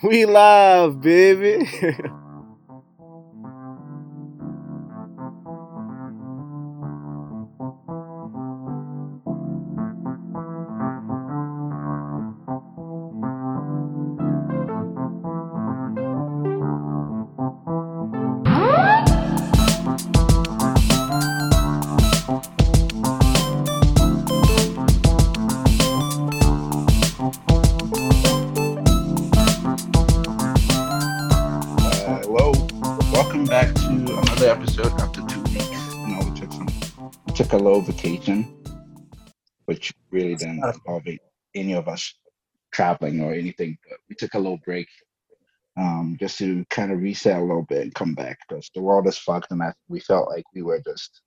We live, baby. any of us traveling or anything. But we took a little break, um, just to kind of reset a little bit and come back because the world is fucked, and I, we felt like we were just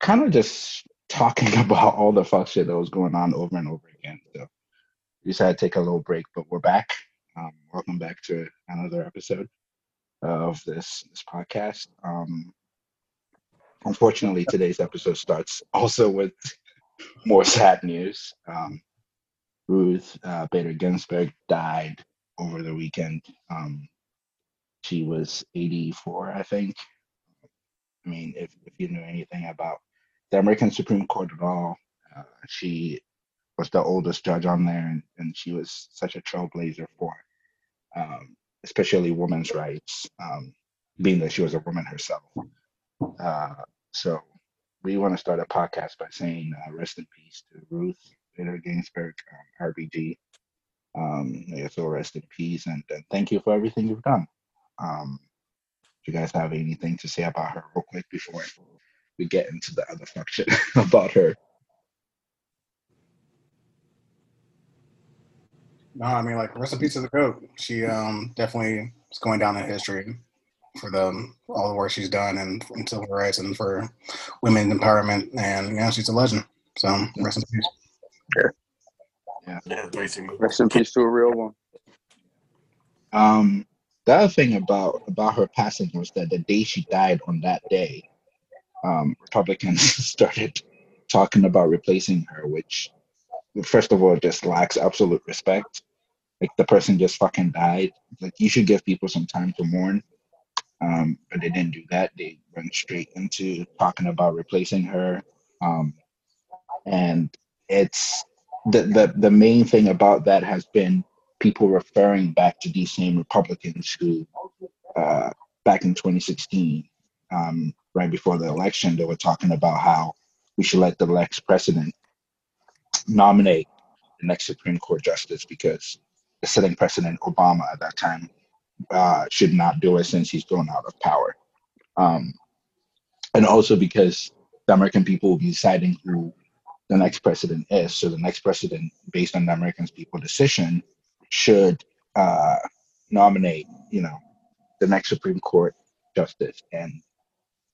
kind of just talking about all the fuck shit that was going on over and over again. So we decided to take a little break, but we're back. Um, welcome back to another episode of this this podcast. Um, unfortunately, today's episode starts also with more sad news. Um, Ruth uh, Bader Ginsburg died over the weekend. Um, she was 84, I think. I mean, if, if you know anything about the American Supreme Court at all, uh, she was the oldest judge on there, and, and she was such a trailblazer for um, especially women's rights, um, being that she was a woman herself. Uh, so we want to start a podcast by saying uh, rest in peace to Ruth Bader Ginsburg, um, RBG. Um, your soul rest in peace, and, and thank you for everything you've done. Um, do you guys have anything to say about her real quick before we get into the other function about her? No, I mean like rest in peace to the goat. She um definitely is going down in history for the all the work she's done and civil rights and for women's empowerment and yeah, she's a legend. So rest in peace. Yeah, basically. Rest in peace to a real one. Um, the other thing about about her passing was that the day she died on that day, um, Republicans started talking about replacing her, which first of all just lacks absolute respect. Like the person just fucking died. Like you should give people some time to mourn. Um, but they didn't do that. They went straight into talking about replacing her. Um, and it's the, the the main thing about that has been people referring back to these same Republicans who, uh, back in 2016, um, right before the election, they were talking about how we should let the next president nominate the next Supreme Court justice because the sitting president, Obama, at that time, uh, should not do it since he's gone out of power. Um, and also because the American people will be deciding who the next president is. So the next president, based on the American people decision, should uh, nominate, you know, the next Supreme Court justice. And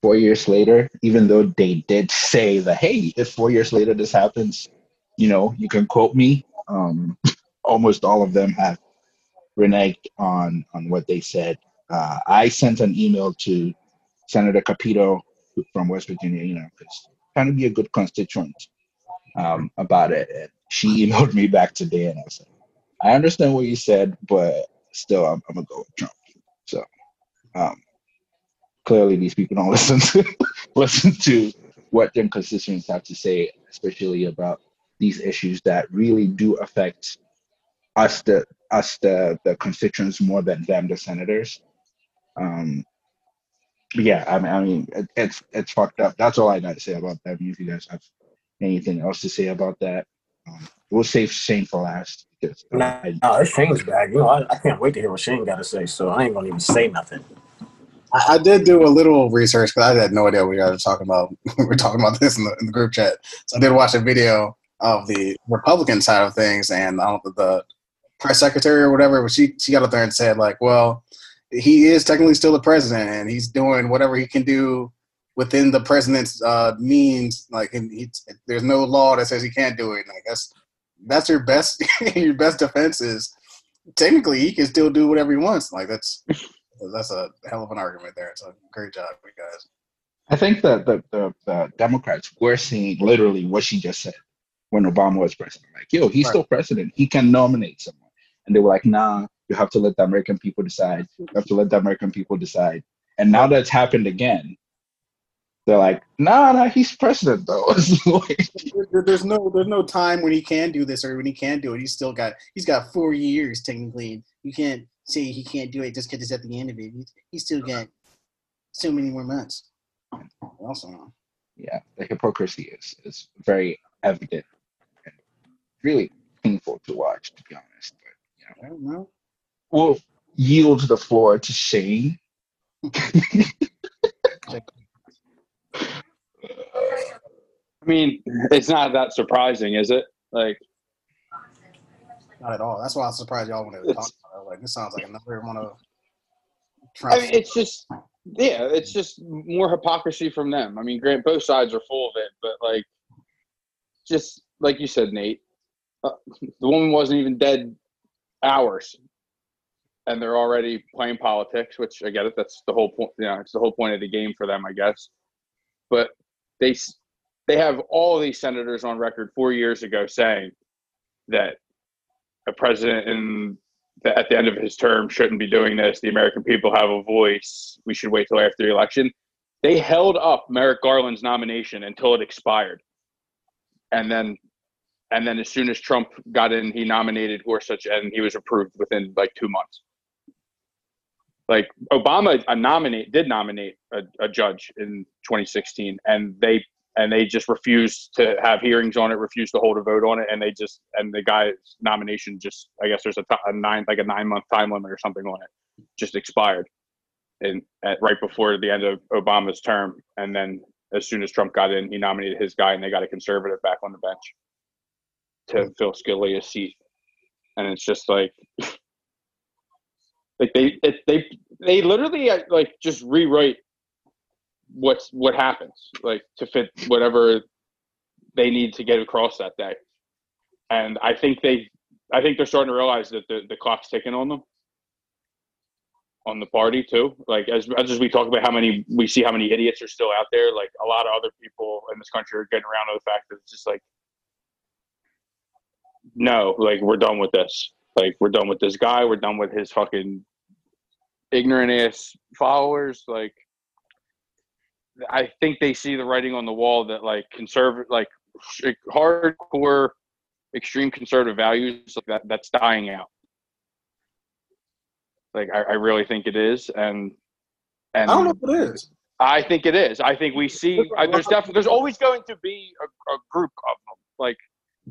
four years later, even though they did say that, hey, if four years later this happens, you know, you can quote me. Um, almost all of them have reneged on on what they said. Uh, I sent an email to Senator Capito from West Virginia, you know, because trying to be a good constituent um, about it. And she emailed me back today, and I said, I understand what you said, but still, I'm, I'm gonna go with Trump. So um, clearly, these people don't listen to listen to what their constituents have to say, especially about these issues that really do affect us, the us, the the constituents, more than them, the senators. Um, yeah, I mean, I mean, it, it's it's fucked up. That's all I got to say about that. You guys have anything else to say about that, um, we'll save Shane for last because um, Nah, I, nah, it's Shane's bag. You know, I, I can't wait to hear what Shane got to say. So I ain't gonna even say nothing. I, I did do a little research because I had no idea what you guys were talking about. we were talking about this in the, in the group chat. So I did watch a video of the Republican side of things and I the press secretary or whatever, but she she got up there and said like, well, he is technically still the president and he's doing whatever he can do within the president's uh, means. Like, and he, there's no law that says he can't do it. Like that's that's your best your best defense is technically he can still do whatever he wants. Like that's that's a hell of an argument there. So great job, you guys. I think that the, the, the Democrats were seeing literally what she just said when Obama was president. Like, yo, he's Right. still president. He can nominate someone. And they were like, nah, You have to let the American people decide. You have to let the American people decide. And now that's happened again, they're like, nah, nah, he's president though. Like- there's no there's no time when he can do this or when he can't do it. He's still got he's got four years technically. You can't say he can't do it just because it's at the end of it. He's, he's still got so many more months. Also, yeah, the hypocrisy is is very evident and really painful to watch, to be honest. But you know, I don't know. we'll yield the floor to Shane. I mean, it's not that surprising, is it? Like, Not at all. That's why I was surprised y'all wanted to talk about it. Like this sounds like another one of I mean, it's just, yeah, it's just more hypocrisy from them. I mean, grant both sides are full of it, but like, just like you said, Nate, uh, the woman wasn't even dead hours, and they're already playing politics. Which I get it. That's the whole point. You know, it's the whole point of the game for them, I guess. But they they have all these senators on record four years ago saying that a president in the, at the end of his term shouldn't be doing this. The American people have a voice. We should wait till after the election. They held up Merrick Garland's nomination until it expired, and then, and then as soon as Trump got in, he nominated Gorsuch, and he was approved within like two months. Like Obama, a nominate did nominate a, a judge in 2016, and they and they just refused to have hearings on it, refused to hold a vote on it, and they just and the guy's nomination just I guess there's a, a nine like a nine month time limit or something on it, just expired, and at, right before the end of Obama's term, and then as soon as Trump got in, he nominated his guy, and they got a conservative back on the bench to fill Scalia's seat, and it's just like. Like they, it, they, they literally uh, like just rewrite what's what happens like to fit whatever they need to get across that day. And i think they i think they're starting to realize that the, the clock's ticking on them. On the party too. Like as, as we talk about how many we see how many idiots are still out there like a lot of other people in this country are getting around to the fact that it's just like no like we're done with this like we're done with this guy we're done with his fucking ignorant ass followers like I think they see the writing on the wall that like conservative, like hardcore, extreme conservative values like that that's dying out. Like I, I really think it is, and and I don't know if it is. I think it is. I think we see. I, there's definitely there's always going to be a, a group of them. Like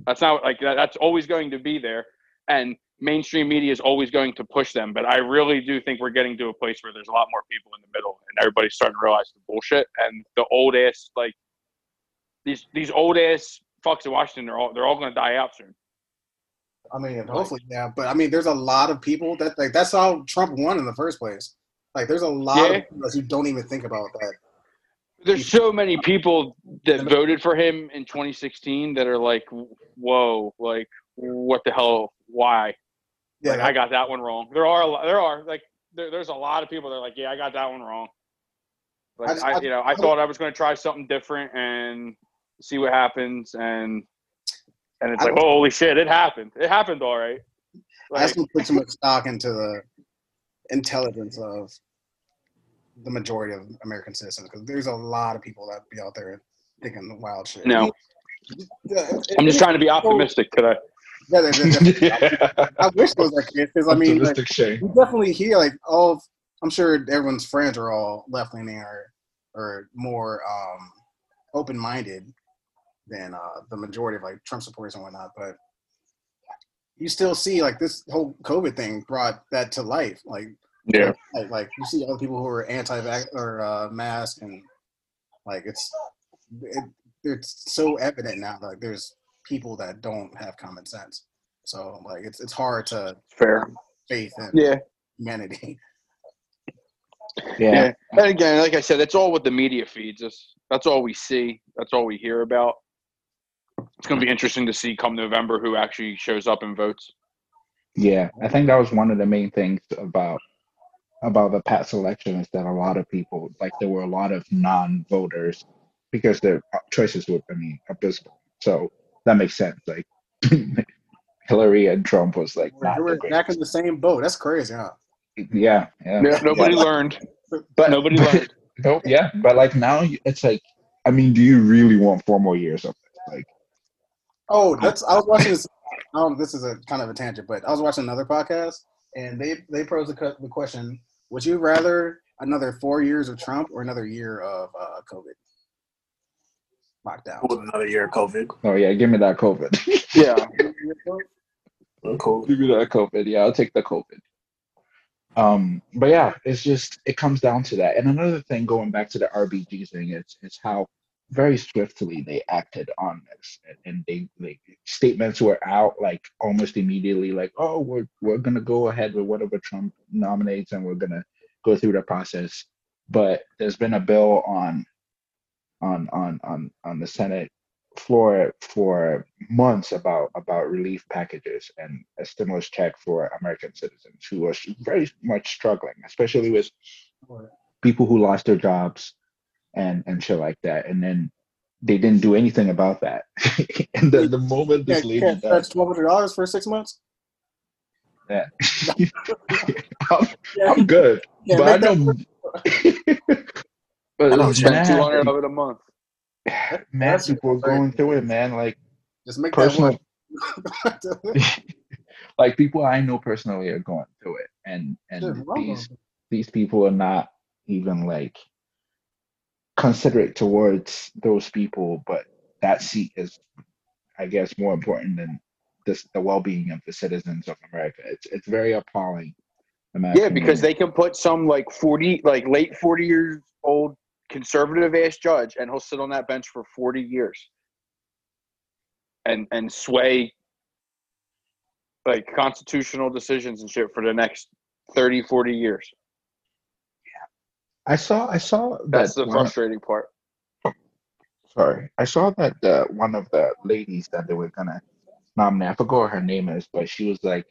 that's not like that, that's always going to be there, and mainstream media is always going to push them. But I really do think we're getting to a place where there's a lot more people in the middle, and everybody's starting to realize the bullshit and the old ass like these these old ass fucks in Washington. They're all they're all going to die out soon. I mean, hopefully, yeah. But I mean, there's a lot of people that like that's how Trump won in the first place. Like, there's a lot Yeah. of people who don't even think about that. There's so many people that voted for him in 2016 that are like, whoa, like what the hell? Why? Yeah, like I got that one wrong. There are a lot, there are like there, there's a lot of people that are like, yeah, I got that one wrong. Like I I, I- you know, I thought I was going to try something different and see what happens, and and it's I like, oh, holy shit, it happened. It happened, all right. I Like, just don't put too much stock into the intelligence of the majority of American citizens because there's a lot of people that be out there thinking wild shit. no, I'm just trying to be optimistic today. Yeah, they're- they're- I wish those like this because I mean, like, we definitely hear like all. I'm sure everyone's friends are all left leaning or or more um, open minded than uh, the majority of like Trump supporters and whatnot. But you still see like this whole COVID thing brought that to life. Like Yeah, like, like you see all the people who are anti or uh, mask and like it's it, it's so evident now. Like there's people that don't have common sense. So like it's it's hard to fair. faith in Yeah. humanity. Yeah. Yeah. And again, like I said, that's all what the media feeds us. That's all we see. That's all we hear about. It's going to be interesting to see come November who actually shows up and votes. Yeah, I think that was one of the main things about about the past election is that a lot of people, like there were a lot of non-voters because their choices were, I mean, abysmal. So that makes sense. Like Hillary and Trump was like We're, not the we're back in the same boat. That's crazy, huh? Yeah, yeah. Yeah, nobody yeah. learned. But Nobody but- learned. Nope. Yeah, but like now it's like, I mean, do you really want four more years of this? Like, Oh, that's I was watching this. Um, this is a kind of a tangent, but I was watching another podcast, and they they posed the, the question: Would you rather another four years of Trump or another year of uh, COVID lockdown? With another year of COVID. oh yeah, give me that COVID. Yeah. Cool. give me that COVID. Yeah, I'll take the COVID. Um, but yeah, it's just it comes down to that. And another thing, going back to the RBG thing, it's it's how very swiftly they acted on this, and, and they like statements were out like almost immediately, like, oh, we're we're gonna go ahead with whatever Trump nominates, and we're gonna go through the process. But there's been a bill on on on on on the Senate floor for months about about relief packages and a stimulus check for American citizens who are very much struggling, especially with people who lost their jobs and and shit like that. And then they didn't do anything about that. and the, the moment Yeah, this you lady can't does stretch twelve hundred dollars for six months. that, I'm, Yeah, I'm good. yeah, but I know. That- but I don't spend mad- two hundred of it a month. mad That's people are going through it, man. Like Just make personal that like people I know personally are going through it, and and Shit, these these people are not even like considerate towards those people, but that seat is, I guess, more important than this the well being of the citizens of America. It's it's very appalling. in Yeah, because opinion. they can put some like forty, like late forty years old conservative ass judge, and he'll sit on that bench for forty years, and and sway like constitutional decisions and shit for the next 30, 40 years. Yeah. I saw I saw That's the frustrating part. sorry, I saw that uh, one of the ladies that they were gonna nominate. I forgot what her name is, but she was like,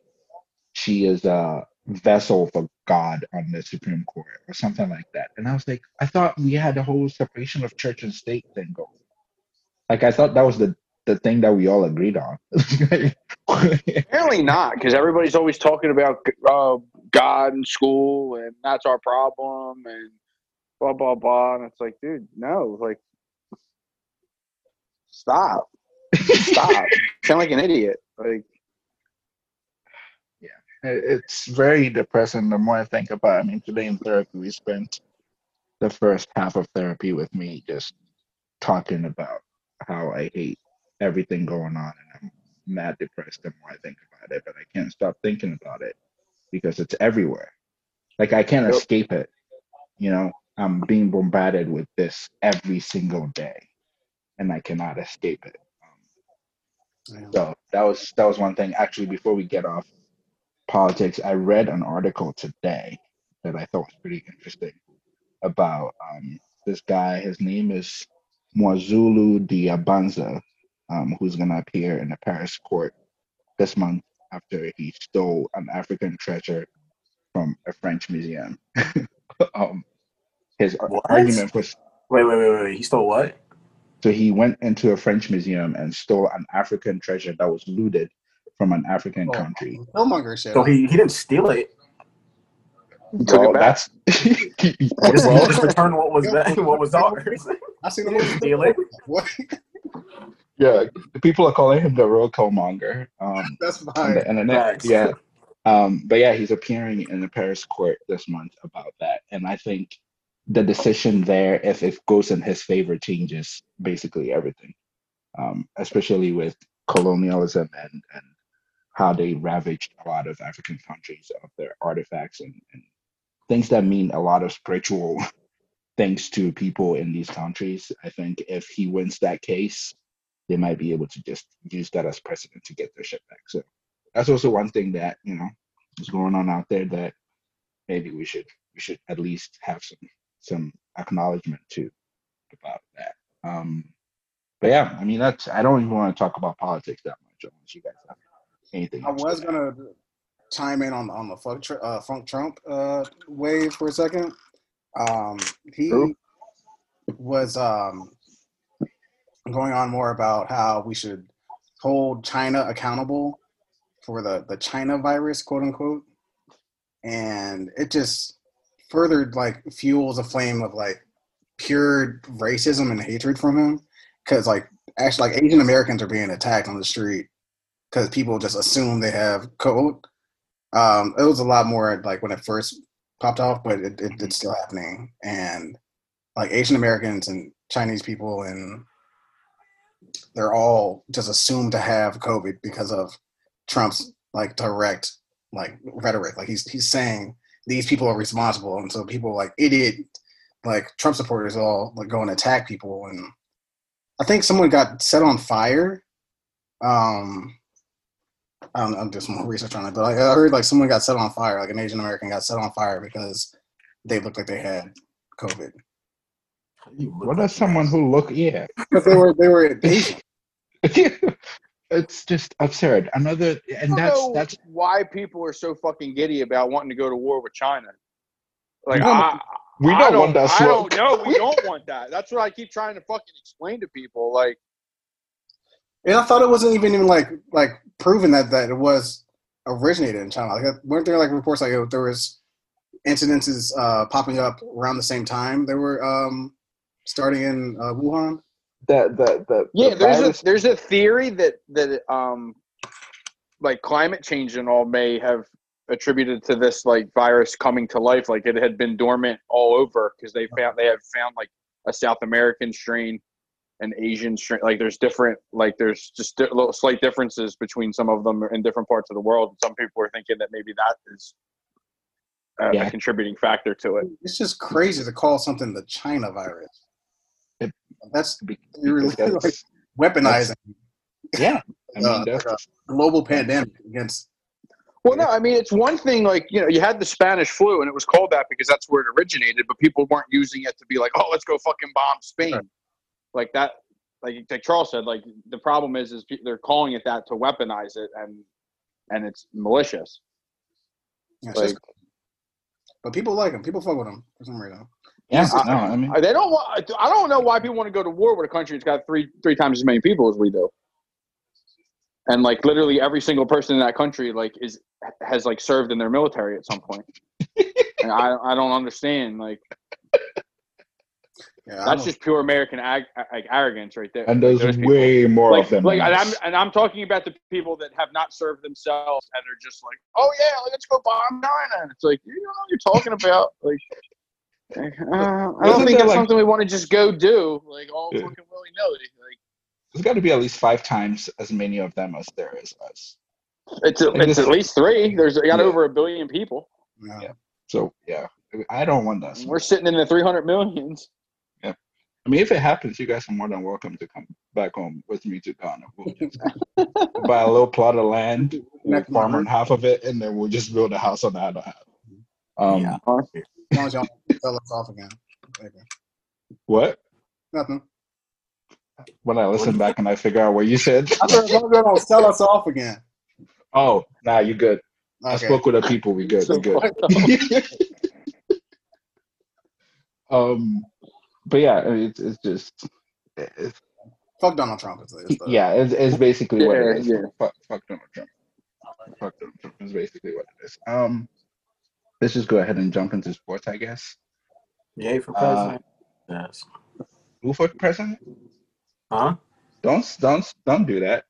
she is a vessel for God on the Supreme Court or something like that. And I was like, I thought we had the whole separation of church and state thing going. Like I thought that was the the thing that we all agreed on. Apparently not, because everybody's always talking about uh, God and school, and that's our problem, and blah blah blah. And it's like, dude, no, like, stop, stop. Sound like an idiot. Like, it's very depressing the more I think about it. I mean, today in therapy, we spent the first half of therapy with me just talking about how I hate everything going on and I'm mad depressed the more I think about it, but I can't stop thinking about it because it's everywhere. Like, I can't Yep. escape it. You know, I'm being bombarded with this every single day and I cannot escape it. Um, so that was that was one thing. Actually, before we get off politics, I read an article today that I thought was pretty interesting about um, this guy. His name is Mwazulu Diyabanza, um, who's going to appear in the Paris court this month after he stole an African treasure from a French museum. um, his What? argument was Wait, wait, wait, wait. He stole what? so he went into a French museum and stole an African treasure that was looted from an African Oh, country. Killmonger said. So he, he didn't steal it. he took Well, it back. that's He just, well, he just returned what was that, what was ours. I see the didn't movie. steal it. What? yeah. People are calling him the real Killmonger um, That's on fine. the internet. Facts. Yeah. Um, but yeah, he's appearing in the Paris court this month about that, and I think the decision there, if it goes in his favor, changes basically everything, um, especially with colonialism and and how they ravaged a lot of African countries of their artifacts and, and things that mean a lot of spiritual things to people in these countries. I think if he wins that case, they might be able to just use that as precedent to get their shit back. So that's also one thing that you know is going on out there that maybe we should we should at least have some some acknowledgement to about that. Um, but yeah, I mean that's I don't even want to talk about politics that much unless you guys have anything. I was gonna chime in on on the funk, tr- uh, funk Trump uh, wave for a second. Um, he Who? was um, going on more about how we should hold China accountable for the the China virus, quote unquote, and it just further like fuels a flame of like pure racism and hatred from him because like actually like Asian Americans are being attacked on the street because people just assume they have COVID. Um, it was a lot more like when it first popped off, but it, it, it's still happening. And like Asian Americans and Chinese people and they're all just assumed to have COVID because of Trump's like direct like rhetoric. Like he's he's saying these people are responsible, and so people like idiot like Trump supporters all like go and attack people. And I think someone got set on fire. Um, I don't know, I'm just more research on it, but like, I heard like someone got set on fire, like an Asian American got set on fire because they looked like they had COVID. What does someone who look yeah? But they were they were Asian. it's just absurd. Another I and don't that's know that's why people are so fucking giddy about wanting to go to war with China. Like We don't- I, we don't don't want that I smoke. don't know. We don't want that. That's what I keep trying to fucking explain to people. Like And I thought it wasn't even even like like proven that that it was originated in China. Like weren't there like reports like there was incidences uh, popping up around the same time they were um, starting in uh, Wuhan? That the the yeah, the there's virus- a there's a theory that that um like climate change and all may have attributed to this like virus coming to life. Like it had been dormant all over because they found they have found like a South American strain, an Asian strain. Like there's different like there's just di- little slight differences between some of them in different parts of the world. Some people are thinking that maybe that is uh, Yeah. a contributing factor to it. It's just crazy to call something the China virus. It- That's be- you're like that's- weaponizing yeah. I mean uh, like a global pandemic against. Well, no, I mean it's one thing like you know you had the Spanish flu and it was called that because that's where it originated, but people weren't using it to be like, oh, let's go fucking bomb Spain, Right. Like that. Like, like Charles said, like the problem is is pe- they're calling it that to weaponize it and and it's malicious. Yeah, it's just- but people like him. People fuck with him for some reason. yeah. I- No, I mean they don't want. I don't know why people want to go to war with a country that's got three three times as many people as we do. And like literally every single person in that country like is has like served in their military at some point. and I I don't understand like Yeah, That's just pure American ag- like arrogance right there. and there's Those people- way more like, of them. like and I'm and I'm talking about the people that have not served themselves and are just like, oh yeah, let's go bomb China. And it's like you know what you're talking about. Like, like, uh, I Isn't don't think there, that's like- something we want to just go do. Like all Yeah. fucking willy nilly. Like There's got to be at least five times as many of them as there is us. it's a, it's at least three. There's got Yeah. over a billion people. yeah. Yeah. So yeah, I don't want that. We're sitting in the 300 millions. I mean, if it happens, you guys are more than welcome to come back home with me to Ghana. We'll just buy a little plot of land, we'll farm on half of it, and then we'll just build a house on the other half. Um, Yeah. As long as y'all tell us off again. Okay. What? Nothing. When I listen back and I figure out what you said. I thought as long as don't sell us off again. oh, nah, you good. I spoke with the people. We good. We good. um, but yeah, I mean, it's it's just it's, Fuck Donald Trump is, is the, yeah, it's, it's basically what it is. yeah. Fuck, fuck Donald Trump. Fuck Donald Trump is basically what it is. Um, let's just go ahead and jump into sports, I guess. Yay for Uh, president. yes. Who for president? Huh? Don't don't don't do that.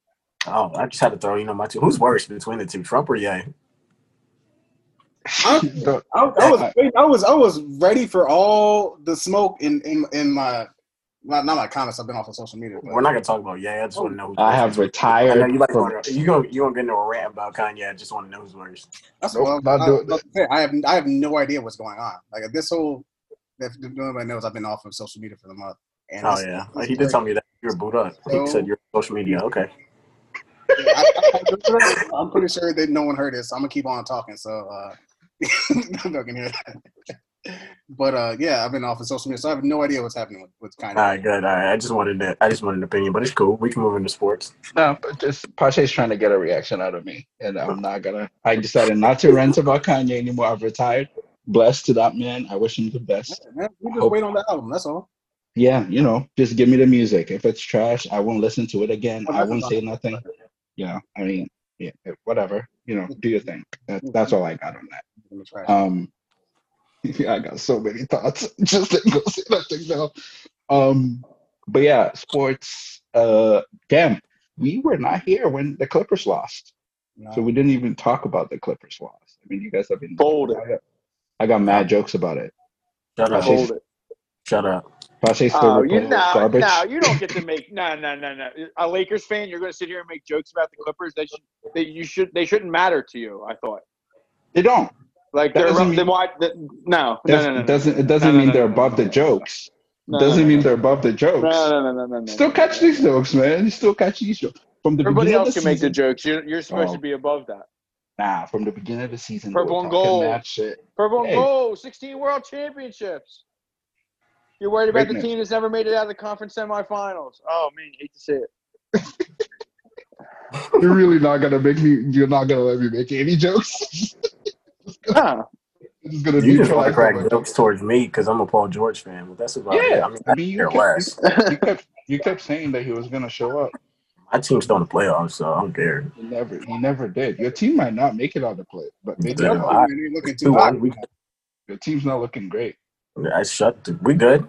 Oh, I just had to throw you know my two. Who's worse between the two, Trump or Yay? Don't- I, I was I was I was ready for all the smoke in in, in my not, not my comments. I've been off of social media. But We're not gonna talk about yeah. I just want to know. Who's I have retired. I know you like from- you gonna you gonna get into a rant about Kanye. I just want to know who's worse. That's Nope, what not I, doing I, I have I have no idea what's going on. Like this whole if nobody knows, I've been off of social media for the month. And Oh yeah, this he did tell me that you're boot up. He said you're social media. Okay. I, am pretty sure that no one heard it, so I'm gonna keep on talking. So uh, nobody can hear that. But uh, yeah, I've been off of social media, so I have no idea what's happening with, with Kanye. All right, good. All right, I just wanted to, I just wanted an opinion, but it's cool. We can move into sports. No, but just Pache's trying to get a reaction out of me, and I'm not gonna. I decided not to rant about Kanye anymore. I've retired. Blessed to that man. I wish him the best. Man, we just Hope- wait on the album. That's all. Yeah, you know, just give me the music. If it's trash, I won't listen to it again. Well, I won't say nothing. Yeah, I mean, yeah, whatever. You know, do your thing. That, that's all I got on that. In the trash. Um, yeah, I got so many thoughts. Just let go say that thing now. Um, but yeah, sports. Uh, damn, we were not here when the Clippers lost, No. so we didn't even talk about the Clippers loss. I mean, you guys have been Bold. I got, I got mad jokes about it. Shut up. Actually, Hold Shut up. Still Oh, you no, garbage. no, you don't get to make no, no, no, no. A Lakers fan, you're going to sit here and make jokes about the Clippers. They should, they, you should, they shouldn't matter to you. I thought. They don't. Like That they're mean- why? The, no, no, no, no, no, doesn't. It doesn't No, mean no, they're above the jokes. doesn't mean they're above the jokes. No, no, no, no, no. Still catch these jokes, man. You still catch these jokes from the Everybody beginning else the can make the jokes. You're, you're supposed Oh. to be above that. Nah, from the beginning of the season, Purple and gold. that shit. Purple and Hey. gold, 16 world championships. You're worried about the Greatness. team that's never made it out of the conference semifinals. Oh man, hate to say it. You're really not gonna make me. You're not gonna let me make any jokes. Nah, You're just gonna You just want to crack all jokes towards me because I'm a Paul George fan, but that's about it. Yeah, I mean, I mean, you care kept, less. you kept you kept saying that he was gonna show up. My team's still in the playoffs, so I don't care. He never. He never did. Your team might not make it out of the play, but maybe Yeah. Your team ain't looking too hot. your team's not looking great. I shut. The, we good.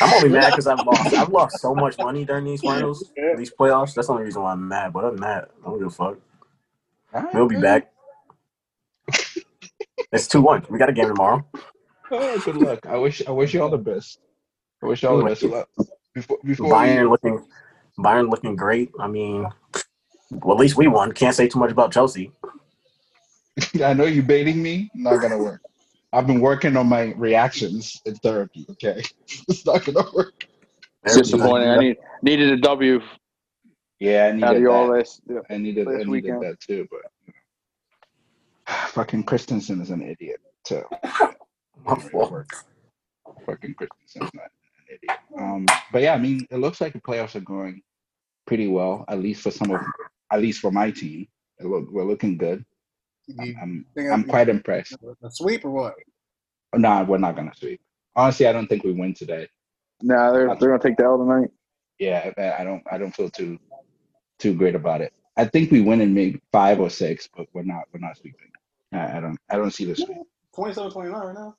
I'm only mad because I've lost. I've lost so much money during these finals, these playoffs. That's the only reason why I'm mad. But other than that, I don't give a fuck. We'll be back. It's two one. We got a game tomorrow. Good luck. I wish. I wish you all the best. I wish you all the best of luck. Before before Bayern looking, Bayern looking great. I mean, well, at least we won. Can't say too much about Chelsea. I know you baiting me. Not gonna work. I've been working on my reactions in therapy. Okay, it's not gonna work. it's disappointing. I need needed a W Yeah, I out of needed you all that. this. Yeah. I needed. I needed weekend. that too. But you know. fucking Christensen is an idiot. So My fault. fucking Christensen's not an idiot. Um, but yeah, I mean, it looks like the playoffs are going pretty well. At least for some of, at least for my team, it look, we're looking good. You I'm, I'm it'll quite impressed. be a sweep or what? Nah, we're not gonna sweep. Honestly, I don't think we win today. Nah, they're they're gonna take the L tonight. Yeah, I I don't, I don't feel too, too great about it. I think we win in maybe five or six, but we're not, we're not sweeping. I, I don't, I don't see the sweep. 27 29 right now?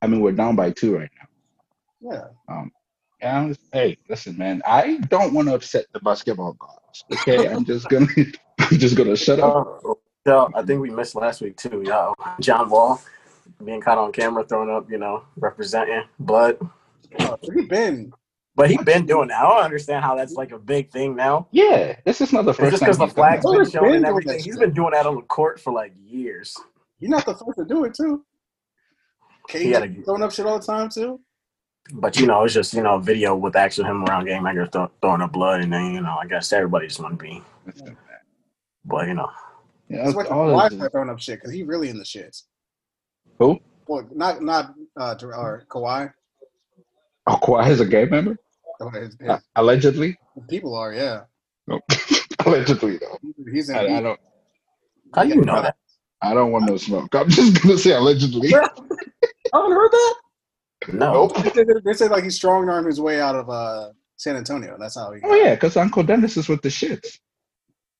I mean, we're down by two right now. Yeah. Um, yeah, I'm- hey, listen, man. I don't want to upset the basketball gods. Okay, I'm just gonna, I'm just gonna shut up. Uh, yeah, I think we missed last week too. Yeah, John Wall being caught on camera throwing up, you know, representing blood. Uh, he been. But he been doing that. I don't understand how that's like a big thing now. Yeah, this is not the It's first just time because the he's done flag's been He's shown been and doing everything. that He's shit. been doing that on the court for like years. You're not the first to do it, too. He had KD a- throwing up shit all the time, too. But you know, it's just you know, video with actual him around game maker th- throwing up blood, and then you know, I guess everybody just want to be. But you know, Yeah, That's why all Kawhi this is- throwing up shit because he really in the shits. Who? Well, not not uh, Ter- or Kawhi. Oh, Kawhi is a gay member? Or His, his Uh, allegedly? people are, yeah. No. allegedly, though. He's in. I, I don't. how do you know that? I don't want no smoke. I'm just gonna say allegedly. I haven't heard that. No, Nope. They say, they say like he strong armed his way out of uh, San Antonio. That's how he. Oh yeah, because Uncle Dennis is with the shits.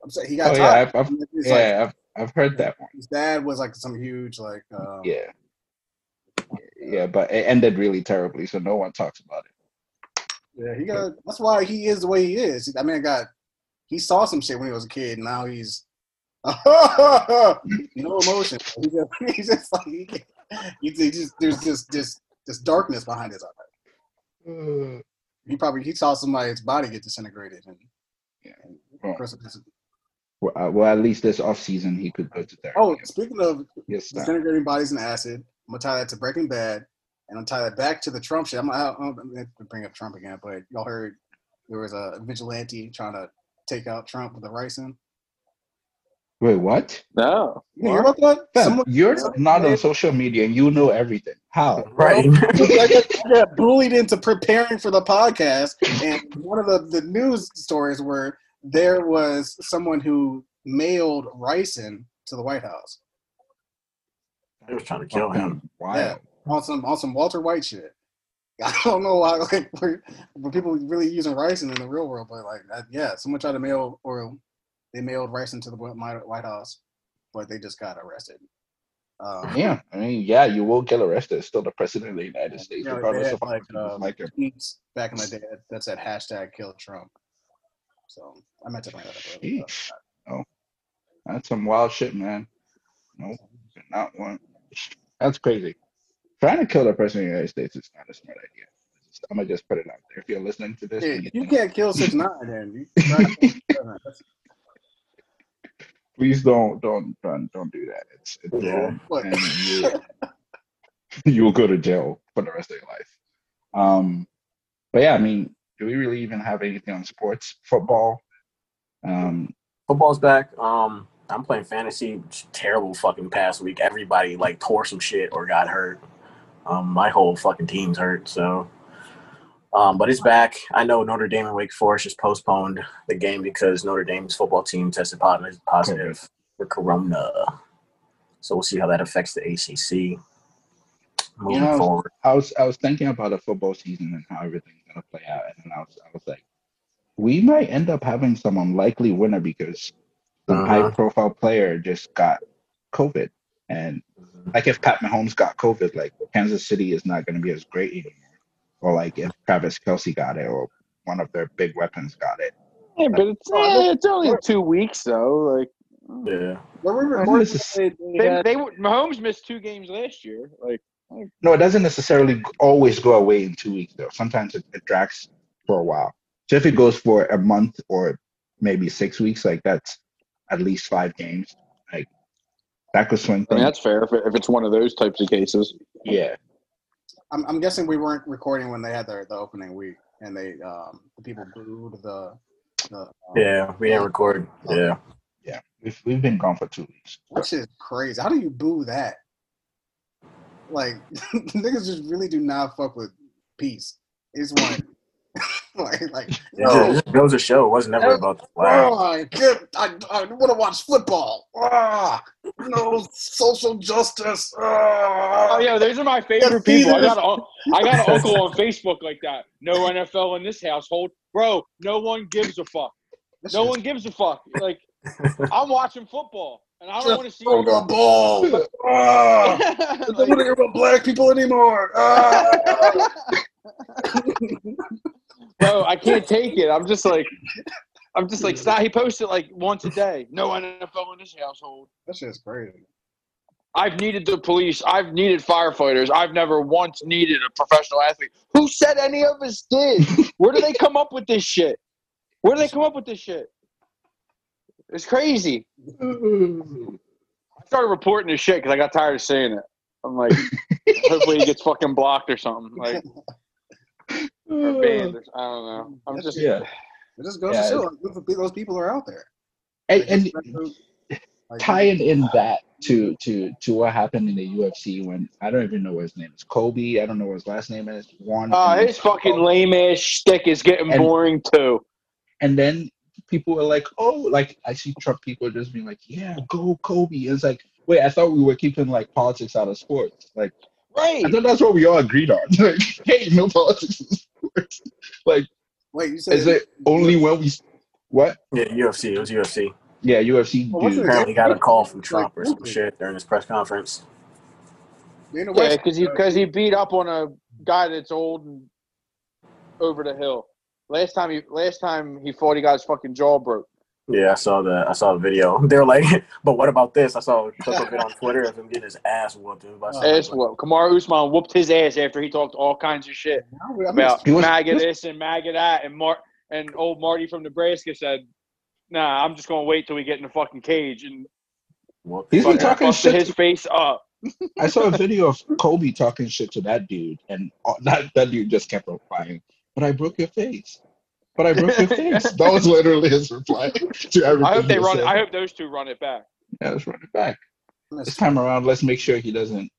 I'm saying he got Oh yeah, tired. I've, I've, It's like I've, I've heard that one. his dad was like some huge like. Um, Yeah, yeah, but it ended really terribly, so no one talks about it. Yeah, he got. That's why he is the way he is. That man got. He saw some shit when he was a kid. And now he's. no emotion. He just, he's just like he, he, just there's just this this darkness behind his eye. Uh, He probably he saw somebody's body get disintegrated and. Yeah. and Well, of course, it's- well, uh, well, at least this off season he could go to therapy. oh, speaking of yes, disintegrating bodies in acid, I'm gonna tie that to Breaking Bad, and I'm gonna tie that back to the Trump shit. I'm gonna, I'm gonna bring up Trump again, but y'all heard there was a vigilante trying to take out Trump with a ricin. Wait, what? No. You didn't hear about that? Fam, Someone- you're someone not on social media and you know everything. How? right? I got bullied into preparing for the podcast, and one of the, the news stories were there was someone who mailed ricin to the White House They was trying to kill him. Wow. Yeah. on some on some Walter White shit. I don't know why like were, were people really using ricin in the real world, but like that, yeah, someone tried to mail or they mailed rice to the White White House, but they just got arrested. Um, Yeah, I mean, yeah, you will get arrested. It's still the president of the United States, you know, regardless of like, much um, like tweets back in my day that- that said hashtag kill Trump. So I meant to bring that up. earlier. Oh, that's some wild shit, man. No, not one. That's crazy. Trying to kill the president of the United States is not a smart idea. I'm gonna just put it out there. If you're listening to this, you you can't kill six nine, then you try to kill 6ix9ine. That's- please don't, don't, don't, don't do that. It's, it's Yeah. wrong, and you, you will go to jail for the rest of your life. Um, but yeah, I mean, do we really even have anything on sports? Football. Um, Football's back. Um, I'm playing fantasy. Terrible fucking past week. Everybody like tore some shit or got hurt. Um, my whole fucking team's hurt. So, um, but it's back. I know Notre Dame and Wake Forest just postponed the game because Notre Dame's football team tested positive positive for Corona. So we'll see how that affects the ACC moving know, forward. I was I was thinking about the football season and how everything's gonna play out, and then I was I was like, we might end up having some unlikely winner because the Uh-huh. high profile player just got COVID, and like if Pat Mahomes got COVID, like Kansas City is not gonna be as great anymore, or like if Travis Kelce got it, or one of their big weapons got it. Yeah, but it's eh, it's only two weeks though. Like Yeah. Were we Well, recording? this is- they- they they, they Mahomes missed two games last year. Like No, it doesn't necessarily always go away in two weeks though. Sometimes it, it drags for a while. So if it goes for a month or maybe six weeks, like that's at least five games. Like that could swing. I mean, things. that's fair if, it, if it's one of those types of cases. yeah. I'm, I'm guessing we weren't recording when they had their the opening week, and they um the people booed the the um, Yeah. We didn't record. Yeah. Yeah. We've we've been gone for two weeks. Which is crazy. How do you boo that? Like niggas just really do not fuck with peace. It's one like like It just- it goes to show it was never about the flag. oh I get I, I want to watch football. Ah, no social justice. Ah. Oh yeah, those are my favorite see, people. I got a, I got an uncle on Facebook like that. No NFL in this household, bro. No one gives a fuck. No one gives a fuck. Like I'm watching football, and I don't Just want to see. throw the ball. Ah. I don't want to hear about black people anymore. Ah. Bro, I can't take it. I'm just like, I'm just like, stop. He posted like once a day. No NFL in this household. that shit's crazy. I've needed the police. I've needed firefighters. I've never once needed a professional athlete. Who said any of us did? Where do they come up with this shit? Where do they come up with this shit? It's crazy. I started reporting this shit because I got tired of saying it. I'm like, hopefully he gets fucking blocked or something, like or banned. Or, I don't know. I'm just Yeah. It just goes Yeah, to show how those people are out there. And, and Like, tying in that to to to what happened in the UFC when I don't even know what his name is. Kobe. I don't know what his last name is. One. Uh, and then- his fucking lame ass shtick is getting And- boring too. and then people were like, "Oh, like I see Trump people just being like, yeah, go Kobe." It's like, wait, I thought we were keeping like politics out of sports. Like, Right. I thought that's what we all agreed on. Like, hey, no politics in sports. Like, wait, you said is it only when we what? Yeah, UFC. It was UFC. Yeah, UFC. Well, what's Apparently got a call from Trump or some Like, shit during his press conference. Yeah, because he because he beat up on a guy that's old and over the hill. Last time he last time he fought, he got his fucking jaw broke. Yeah, I saw the I saw the video. They were like, but what about this? I saw a clip of it on Twitter of him getting his ass whooped. It Ass whooped. Kamaru Usman whooped his ass after he talked all kinds of shit about He was- MAGA this and MAGA that, and Mar and old Marty from Nebraska said, "Nah, I'm just gonna wait till we get in the fucking cage and whooped. He's been talking busted shit. his face up." I saw a video of Kobe talking shit to that dude, and uh, that that dude just kept on replying, "But I broke your face. But I broke your face." That was literally his reply to everything. I hope they run. said. it. I hope those two run it back. Yeah, let's run it back. Miss- This time around, let's make sure he doesn't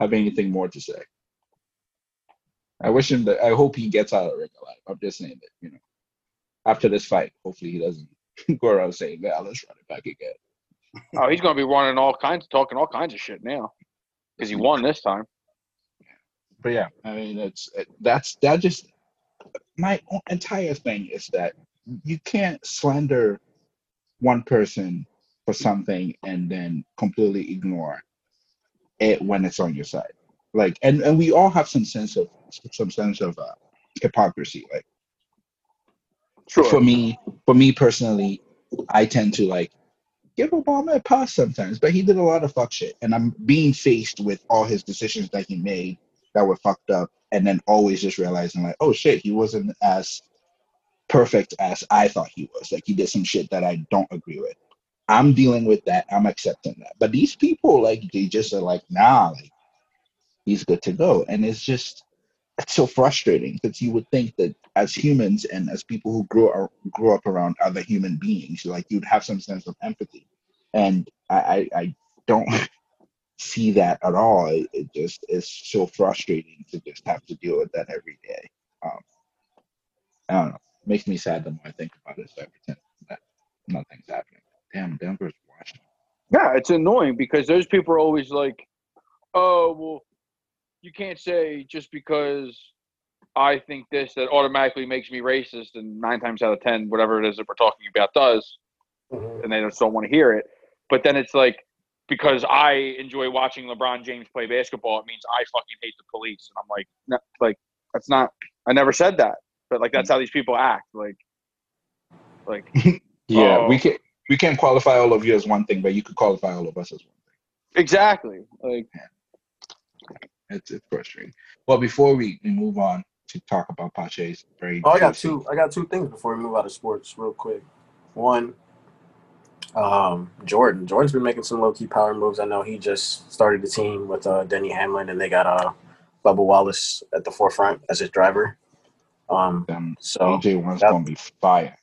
have anything more to say. I wish him that. I hope he gets out of the ring alive. I'm just saying that, you know, after this fight, hopefully he doesn't go around saying, "Yeah, let's run it back again." Oh, he's gonna be running all kinds, talking all kinds of shit now because he won this time. But yeah, I mean, it's it, that's that. Just my entire thing is that you can't slander one person for something and then completely ignore it when it's on your side. Like, and and we all have some sense of some sense of uh, hypocrisy. Like Sure. for me, for me personally, I tend to like give Obama a pass sometimes, but he did a lot of fuck shit, and I'm being faced with all his decisions that he made that were fucked up, and then always just realizing like, oh shit, he wasn't as perfect as I thought he was. Like he did some shit that I don't agree with. I'm dealing with that. I'm accepting that. But these people, like, they just are like, nah, like he's good to go, and it's just it's so frustrating because you would think that as humans and as people who grew grew up around other human beings, like you'd have some sense of empathy, and I I, I don't see that at all. It, it just is so frustrating to just have to deal with that every day. Um, I don't know. It makes me sad the more I think about it. So I pretend that nothing's happening. Damn, Denver's washed. Yeah, it's annoying because those people are always like, "Oh, well, you can't say just because I think this that automatically makes me racist." And nine times out of ten, whatever it is that we're talking about does, Mhm. and they just don't want to hear it. But then it's like because I enjoy watching LeBron James play basketball, it means I fucking hate the police. And I'm like, no, like that's not. I never said that, but like that's how these people act. Like, like Yeah, Oh. we can we can't qualify all of you as one thing, but you could qualify all of us as one thing. exactly. Like It's it's frustrating. Well, before we, we move on to talk about Pache's very Oh, I got two. I got two things before we move out of sports, real quick. One, um, Jordan. Jordan's been making some low key power moves. I know he just started the team with uh, Denny Hamlin, and they got uh, Bubba Wallace at the forefront as his driver. Um, so AJ one's gonna be fire.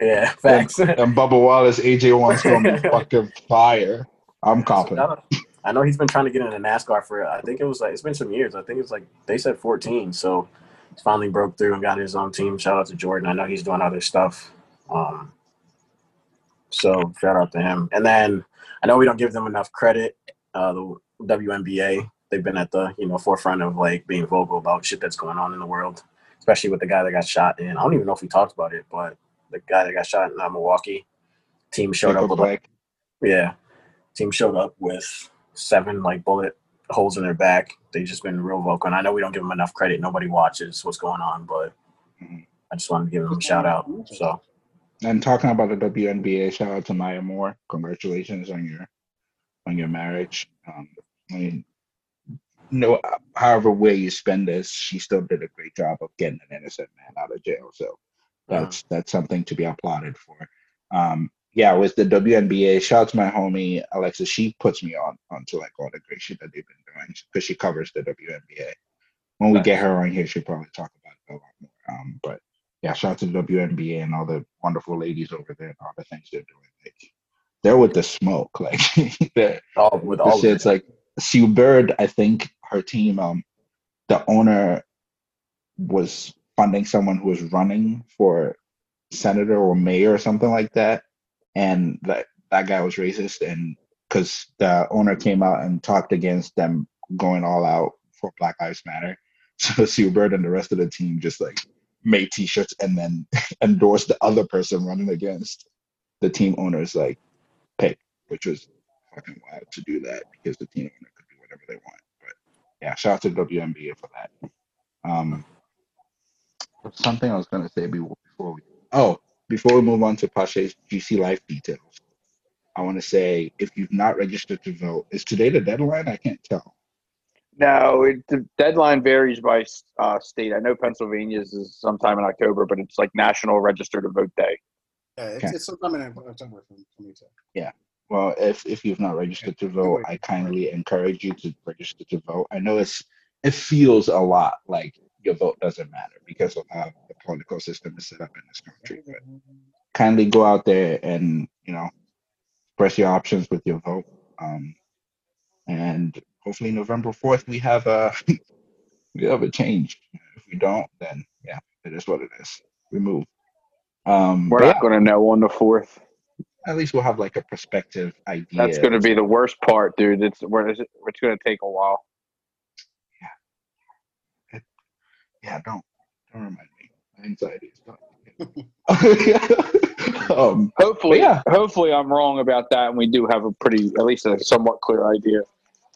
yeah, facts. And Bubba Wallace, AJ one's gonna be fucking fire. I'm confident. I know he's been trying to get into NASCAR for I think it was like it's been some years. I think it's like they said 14. So he's finally broke through and got his own team. Shout out to Jordan. I know he's doing other stuff. Um, so shout out to him. And then I know we don't give them enough credit. Uh, the WNBA they've been at the you know forefront of like being vocal about shit that's going on in the world, especially with the guy that got shot in. I don't even know if we talked about it, but the guy that got shot in uh, Milwaukee team showed up with like yeah. Team showed up with seven like bullet holes in their back. They've just been real vocal. And I know we don't give them enough credit. Nobody watches what's going on, but Mhm. I just wanted to give them a shout out. So And talking about the WNBA, shout out to Maya Moore. Congratulations on your on your marriage. Um, I mean, no, however way you spend this, she still did a great job of getting an innocent man out of jail. So that's that's something to be applauded for. Um, yeah, with the WNBA, shout out to my homie Alexa. She puts me on onto like all the great shit that they've been doing because she covers the WNBA. When we get her on here, she'll probably talk about it a lot more. Um, but yeah, shout out to the WNBA and all the wonderful ladies over there and all the things they're doing. Like they're with the smoke. Like all with all of shit's like Sue Bird, I think her team, um, the owner was funding someone who was running for senator or mayor or something like that, and that that guy was racist, and because the owner came out and talked against them going all out for Black Lives Matter, so Sue Bird and the rest of the team just like made T-shirts and then endorsed the other person running against the team owner's like pick, which was fucking wild to do that because the team owner could do whatever they want. But yeah, shout out to WNBA for that. Um, something I was gonna say before we oh before we move on to Pache's GC Life details, I want to say if you've not registered to vote, is today the deadline? I can't tell. No, it, the deadline varies by uh, state. I know Pennsylvania's is sometime in October, but it's like National Register to Vote Day. Yeah, it's, Okay. it's sometime in October for, for me too. Well, if if you've not registered to vote, I kindly encourage you to register to vote. I know it's it feels a lot like your vote doesn't matter because of how the political system is set up in this country. But kindly go out there and you know express your options with your vote. Um, and hopefully November fourth we have a we have a change. If we don't, then yeah, it is what it is. We move. Um, We're not going to know on the fourth. at least we'll have like a perspective idea. That's going to be the worst part, dude. It's it? It's going to take a while. yeah. Yeah, don't don't remind me. My anxiety is not. Yeah. um, Hopefully, yeah. hopefully I'm wrong about that, and we do have a pretty, at least a somewhat clear idea.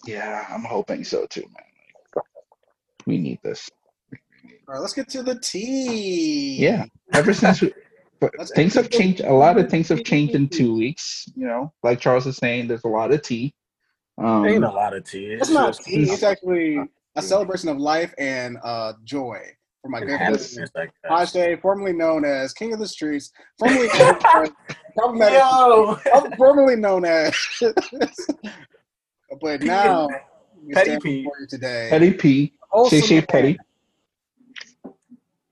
Yeah, I'm hoping so too, man. Like, we need this. All right, let's get to the tea. Yeah. Ever since we, but things have changed. A lot of things have changed in two weeks. You know, like Charles is saying, there's a lot of tea. Um, Ain't a lot of tea. It's not just- tea. It's actually a celebration of life and uh, joy for my and good friend I. Ajay, formerly known as King of the Streets, formerly known as Yo! formerly known as, but now Petty stand Pete. before you today. Petty P, Wholesome Shay Shay man. Petty.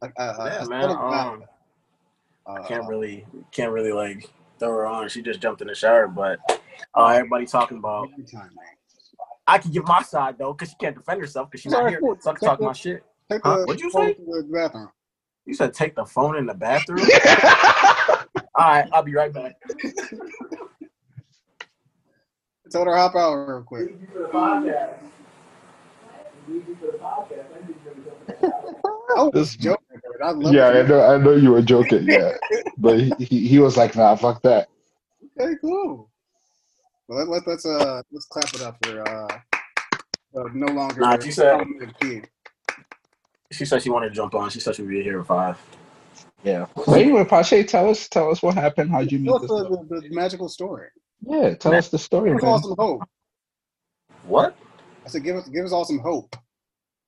A- a- a- Yeah, man, son of God. um, Uh, can't really can't really like throw her on. She just jumped in the shower, but uh, everybody talking about. every time, man. I can give my side though, because she can't defend herself because she's not here. cool. So I can talk the- my shit. Huh? What'd you say? to the bathroom. You said take the phone in the bathroom. All right, I'll be right back. Tell her to hop out real quick. I was This- joking, I love yeah, I know, I know you were joking, yeah, but he, he, he was like, "Nah, fuck that." Okay, cool. Well, let, let, let's uh let's clap it up for uh, uh no longer. Nah, she said- She said she wanted to jump on. She said she'd be here at five. Yeah. So anyway, Pache, tell us, tell us what happened. How'd you meet Tell us this? the, the, the magical story. Yeah, tell us the story. Give us man. all some hope. What? I said, give us give us all some hope.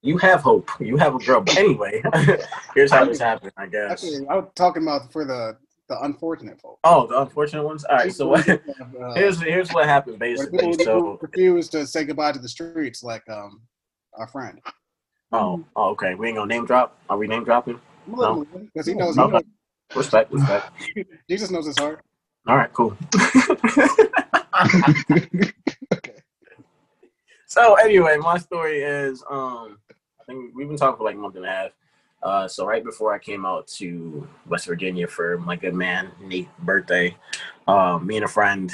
You have hope. You have a girl. But anyway, here's how this happened, I guess. Actually, I was talking about for the the unfortunate folks. Oh, the unfortunate ones. All right. So what, Uh, here's here's what happened where basically. people, people So refuse to say goodbye to the streets, like um our friend. oh, oh okay. We ain't gonna name drop. Are we name dropping? No. Because he knows, No. he knows Respect, respect. Jesus knows his heart. All right, cool. so anyway, my story is um I think we've been talking for like a month and a half. Uh, so right before I came out to West Virginia for my good man Nate's birthday, um, me and a friend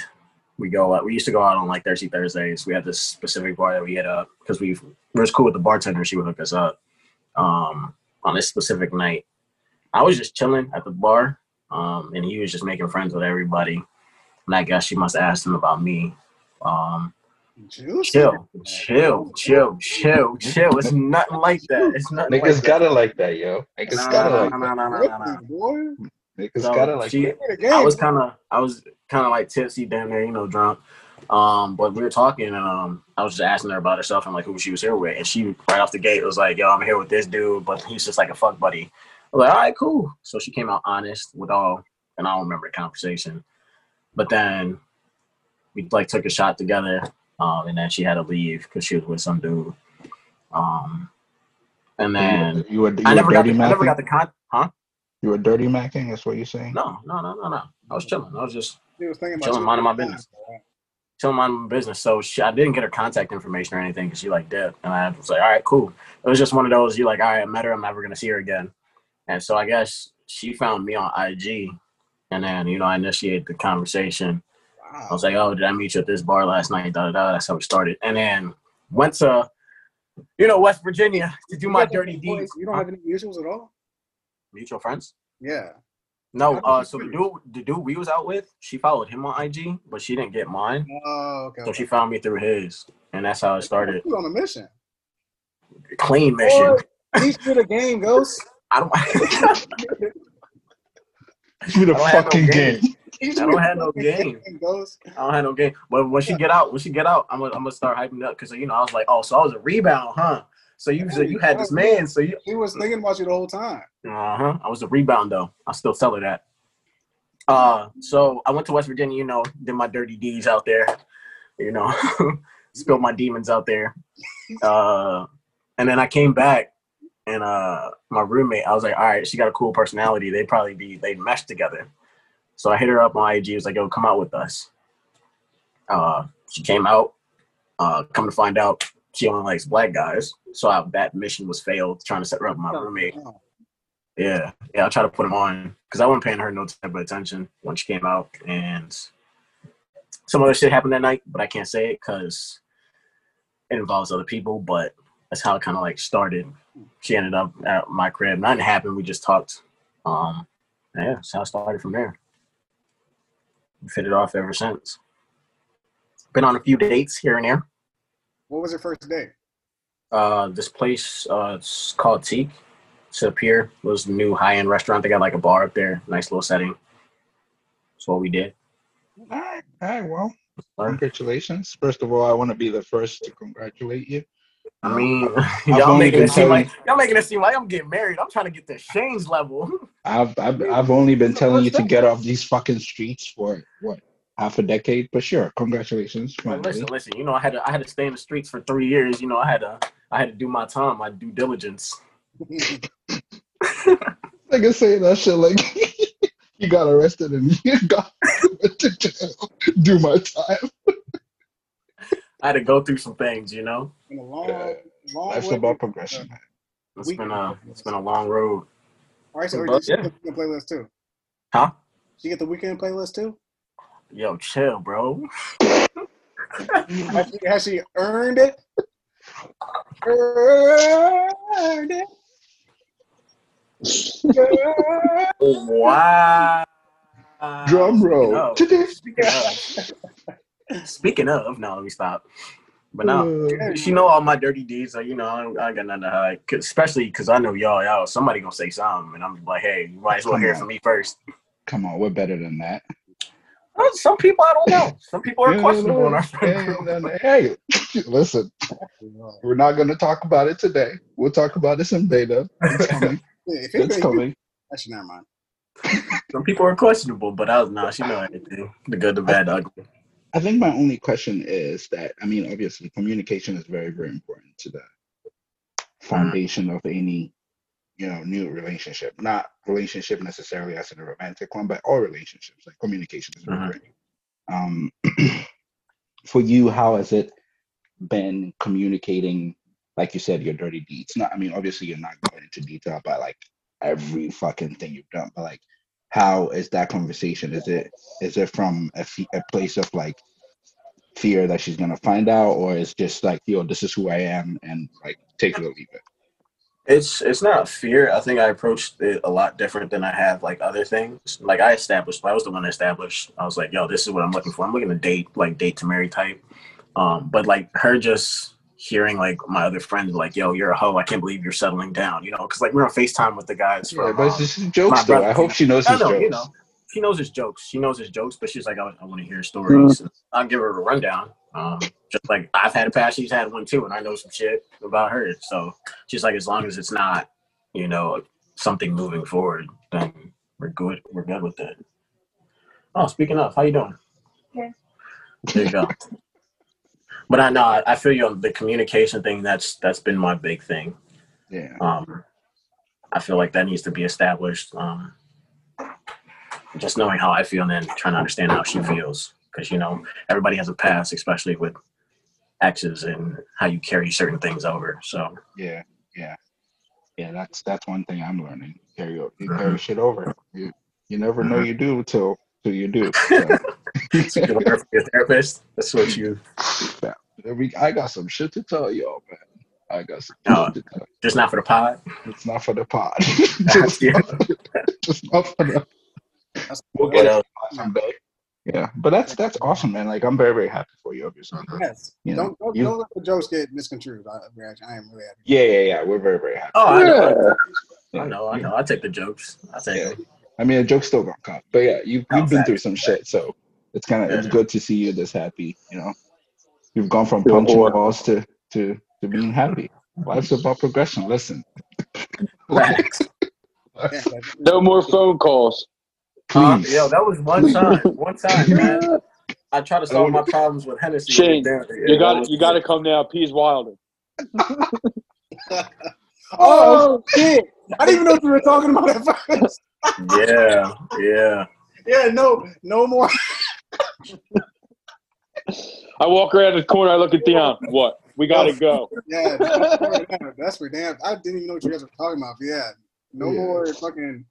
we go out. We used to go out on like Thursday Thursdays. We had this specific bar that we hit up because we were cool with the bartender. She would hook us up um, on this specific night. I was just chilling at the bar, um, and he was just making friends with everybody. And I guess she must have asked him about me. Um, Juicy. chill, chill, chill, chill, chill. It's nothing like that. It's nothing Niggas like gotta like that, yo. Niggas Nah, gotta nah, like nah, that. Boy, Niggas So gotta like she, that. play the game. I was kind of, I was kind of like tipsy down there, you know, drunk. Um, but we were talking, and um, I was just asking her about herself and like who she was here with, and she right off the gate was like, "Yo, I'm here with this dude, but he's just like a fuck buddy." I was like, "All right, cool." So she came out honest with all, and I don't remember the conversation, but then we like took a shot together, um, and then she had to leave because she was with some dude. Um, and then you were, you I were never got dirty the, I never macking? got the con, huh? You were dirty macking. That's what you're saying. No, no, no, no, no. I was chilling. I was just He was thinking about Chilling, you minding my all the time, business. bro. telling my business. So she, I didn't get her contact information or anything because she like did, and I was like, all right, cool. It was just one of those. You like, all right, I met her. I'm never gonna see her again. And so I guess she found me on IG, and then you know I initiated the conversation. I was like, oh, did I meet you at this bar last night? Da da da. That's how we started. And then went to, you know, West Virginia to do You my dirty deeds. You don't have any mutuals at all? Mutual friends? Yeah. No. Uh, so the dude, the dude we was out with, she followed him on IG, but she didn't get mine. Oh, okay. So she found me through his, and that's how it started. You on a mission. Clean mission. Boy, teach the game, Ghost. I don't. Give me the I don't have no fucking game. game. I don't have no game. I don't have no game. But when she get out, when she get out, I'm gonna, I'm gonna start hyping up because you know I was like, oh, so I was a rebound, huh? So you so you had this man, so you. He was thinking about you the whole time. Uh huh. I was a rebound though. I still tell her that. Uh, so I went to West Virginia. You know, did my dirty deeds out there. You know, spilled my demons out there. Uh, and then I came back, and uh, my roommate, I was like, all right, she got a cool personality. They'd probably be they mesh together. So I hit her up on IG. Was like, yo, come out with us. Uh, she came out. Uh, come to find out, she only likes black guys. So I, that mission was failed. Trying to set her up with my roommate. Oh, Yeah, yeah, I try to put him on because I wasn't paying her no type of attention when she came out, and some other shit happened that night, but I can't say it because it involves other people. But that's how it kind of like started. She ended up at my crib. Nothing happened. We just talked. Um, yeah, that's how I started from there. Fit it off ever since. Been on a few dates here and there. What was your first date? Uh, this place, uh, it's called Teak. It's up here. It was a new high end restaurant. They got like a bar up there. Nice little setting. That's what we did. All right, all right. Well, congratulations. First of all, I want to be the first to congratulate you. I mean, I've y'all making been it seem like y'all making it seem like I'm getting married. I'm trying to get the Shane's level. I've I've, I've only been telling you to get off these fucking streets for what half a decade, but sure, congratulations. But finally. listen, listen. You know, I had to I had to stay in the streets for three years. You know, I had to I had to do my time, my due diligence. Nigga saying that shit like you got arrested and you got to jail. Do my time. I had to go through some things. You know, Been a long, Yeah. long Life's way. about progression. man. it's We- been a it's been a long road. All right, so But, she yeah. get the playlist too. Huh? She get the weekend playlist too. Yo, chill, bro. Has she, has she earned it? Earned it. Wow. Drum roll. Speaking of, speaking of, no, let me stop. But now Uh, she know all my dirty deeds. So you know, I, I got nothing to hide. 'Cause- especially because I know y'all, y'all, somebody gonna say something, and I'm like, hey, you might as well hear from me first. Come on, we're better than that. Uh, Some people I don't know. Some people are questionable in our hey, friend group. hey, listen, we're not going to talk about it today. We'll talk about this in beta. It's coming. If It's coming. actually, never mind. Some people are questionable, but I was nah, she know everything. The good, the bad, the ugly. I think my only question is that I mean, obviously, communication is very, very important to the foundation of any, you know, new relationship. Not relationship necessarily as in a romantic one, but all relationships. Like communication is very, Mhm. very. Um, for you, how has it been communicating? Like you said, your dirty deeds. Not, I mean, obviously, you're not going into detail about like every fucking thing you've done, but like, how is that conversation? Is it is it from a, a place of like fear that she's gonna find out, or is just like, yo, this is who I am, and like take it or leave it? It's it's not fear. I think I approached it a lot different than I have like other things. Like I established, I was the one that established. I was like, yo, this is what I'm looking for. I'm looking to date, like date to marry type. Um, but like her just hearing like my other friends like, yo, you're a hoe. I can't believe you're settling down. You know, because like we're on Facetime with the guys Yeah, from. but um, it's just jokes my though. brother, I hope she knows I his know, jokes. you know, she knows his jokes. She knows his jokes, but she's like, I, I want to hear stories. I'll give her a rundown. Um, just like I've had a past, she's had one too, and I know some shit about her. So she's like, as long as it's not, you know, something moving forward, then we're good. We're good with it. Oh, speaking of, how you doing? Good. There you go. But I know I, feel you on the communication thing. That's that's been my big thing. Yeah, Um, I feel like that needs to be established. Um, just knowing how I feel and then trying to understand how she feels. Because, you know, everybody has a past, especially with exes and how you carry certain things over. So, yeah, yeah, yeah. That's that's one thing I'm learning. Carry you Mhm. carry shit over. You you never know Mhm. you do till till you do. So. so you learn from your therapist. That's what you, we, I got some shit to tell y'all, man. I got some Oh. shit to tell. just not for the pod. It's not for the pod. just, Yeah. not, just not for the. We'll get it else? someday. Yeah, but that's that's awesome, man. Like I'm very very happy for you, obviously. Yes. You know, don't don't, you- don't let the jokes get misconstrued. I, I am really happy. Yeah, yeah, yeah. We're very very happy. Oh, I know. Yeah. I know. I know. I take the jokes. I take Yeah. them. I mean, a joke's still gonna come, but yeah, you've you've been through some shit, so it's kind of it's good to see you this happy. You know, you've gone from You're a punching whore. walls to to to being happy. Life's about progression. Listen, Facts. No more phone calls. Uh, please. yo, that was one time. One time, man. I try to solve my problems with Hennessy. Shane, Yeah, You got you got to come now. Peas Wilder. oh shit! I didn't even know what you were talking about at first. Yeah, yeah. Yeah, no, no more. I walk around the corner. I look at Dion. What? We got to go. Yeah, that's for damn. That's for damn. I didn't even know what you guys were talking about. But yeah, no Yeah. more fucking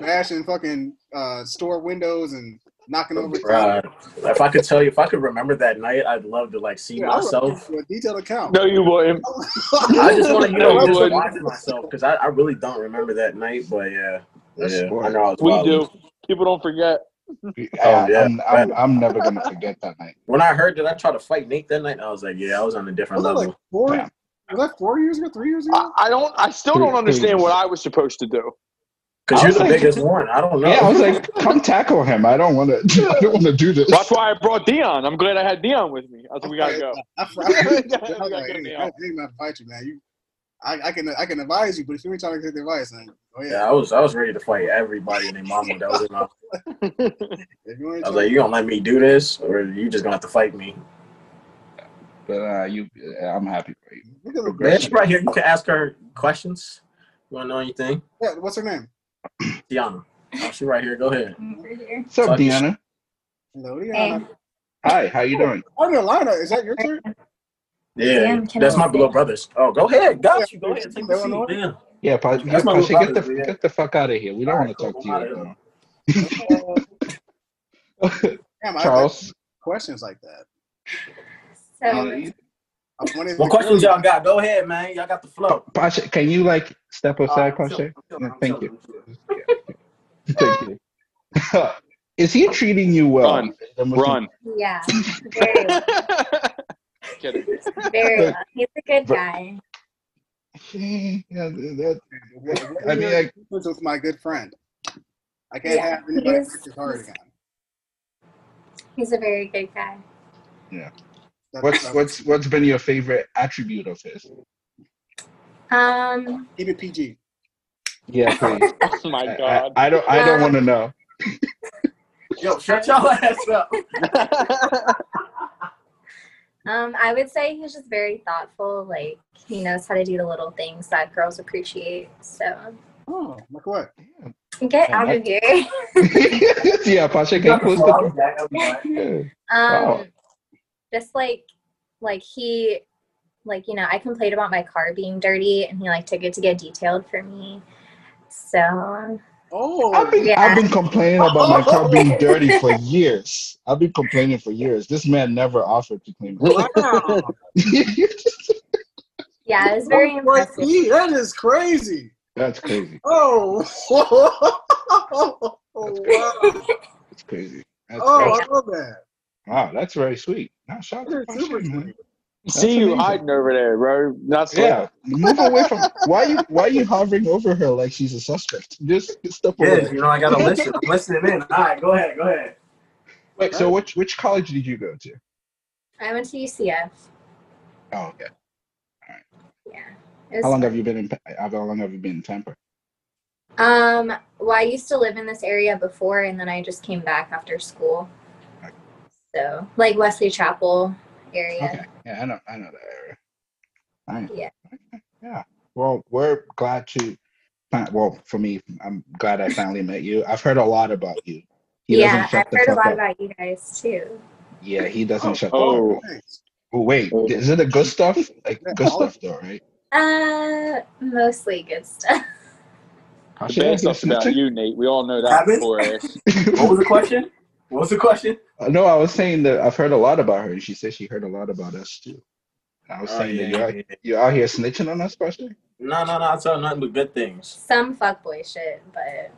bashing fucking uh, store windows and knocking over. Right. If I could tell you, if I could remember that night, I'd love to like see Yeah, I myself. a detailed account. No, you wouldn't. I just want to, you know, No, I just wouldn't. watch myself because I, I really don't remember that night. But yeah, That's Yeah, sport. I know. I was We wild. do. People don't forget. Oh, yeah, yeah. I'm, I'm, I'm never gonna forget that night. When I heard that I tried to fight Nate that night, I was like, yeah, I was on a different Was that level. like four? Yeah. Was that four years ago? Three years ago? I don't. I still Three- don't understand what I was supposed to do. Because you're the like- biggest one. I don't know. Yeah, I was like, come tackle him. I don't want to. I don't want to do this. That's why I brought Dion. I'm glad I had Dion with me. I was like, we gotta go. I, I, We I, gotta I, get I, him I, out. ain't gonna fight you, man. You, I, I can, I can advise you, but if you ain't trying to take the advice, then oh yeah. yeah, I was I was ready to fight everybody and their mama that was in my If I was like, you gonna let me do this or you just gonna have to fight me? But uh, you, I'm happy for you. look at the she's right here. You can ask her questions. You wanna know anything? Yeah, what's her name? Tiana. Oh, she right here. Go ahead. over here. What's up, Talk Deanna? Hello, Hey, Hi, how you doing? Oh, Lina, is that your turn? Yeah, Damn, that's I my say- little brothers. Oh, go ahead. Got you. Go Yeah, ahead. Take they the wanna seat. It? Damn. Yeah, pa- That's my Pasha, get the yeah. get the fuck out of here. We don't want to talk to you. Uh, though. damn, Charles, have questions like that. So, uh, you- I'm wondering if What questions girls- y'all got? Go ahead, man. Y'all got the flow. Pasha, can you like step aside, Uh, I'm Pasha? chilling, I'm Yeah, thank I'm you. Thank you. Is he treating you well? Run. Run. yeah, very well. Kidding. Very well. He's a good guy. Yeah, that, What- what I mean, your like- differences with my good friend. I can't Yeah, have anybody he's- break his heart again. He's a very good guy. That- what's that- what's what's been your favorite attribute of his? Um, keep it PG? Yeah, please. Oh my I, I, god. I don't I don't Um, want to know. Yo, shut y'all ass up. um, I would say he's just very thoughtful. Like he knows how to do the little things that girls appreciate. So Oh, like what? get out of here. yeah, Pasha, can you close the door? Um, Wow. just like, like he, like you know, I complained about my car being dirty, and he like took it to get detailed for me. So Oh, I've been Yeah. I've been complaining about my car oh. being dirty for years. I've been complaining for years. This man never offered to clean it. wow. yeah, it was oh, very Oh, impressive. Pete, that is crazy. That's crazy. Oh, oh wow. That's crazy. That's Oh, crazy. I love that. Wow, that's very sweet. Now, shout out to That's super man. sweet. See you amazing. hiding over there, bro. Not Yeah, move away from. Why you Why you hovering over her like she's a suspect? Just step away. Yeah, away. you know I gotta listen. I'm listening in. All right, go ahead, go ahead. Wait, so which which college did you go to? I went to UCF. Oh, okay. Yeah. How long fun. have you been in? How long have you been in Tampa? Um, well, I used to live in this area before, and then I just came back after school. So, like Wesley Chapel area. Okay, yeah, I know, I know that area. Nice. Yeah. Yeah. Well, we're glad to. fi- Well, for me, I'm glad I finally met you. I've heard a lot about you. He yeah, doesn't shut I've heard a lot up. about you guys too. Yeah, he doesn't shut the Oh. fuck up. Oh, wait, Oh. is it the good stuff? Like good stuff, though, right? Uh, mostly good stuff. How should I bad be stuff's about you, Nate. We all know that. Habit? What was the question? What was the question? Uh, No, I was saying that I've heard a lot about her, and she said she heard a lot about us too. And I was Oh, saying yeah, that you're out, yeah. you're out here snitching on us, especially. No, no, no. I tell nothing but good things. Some fuckboy shit, but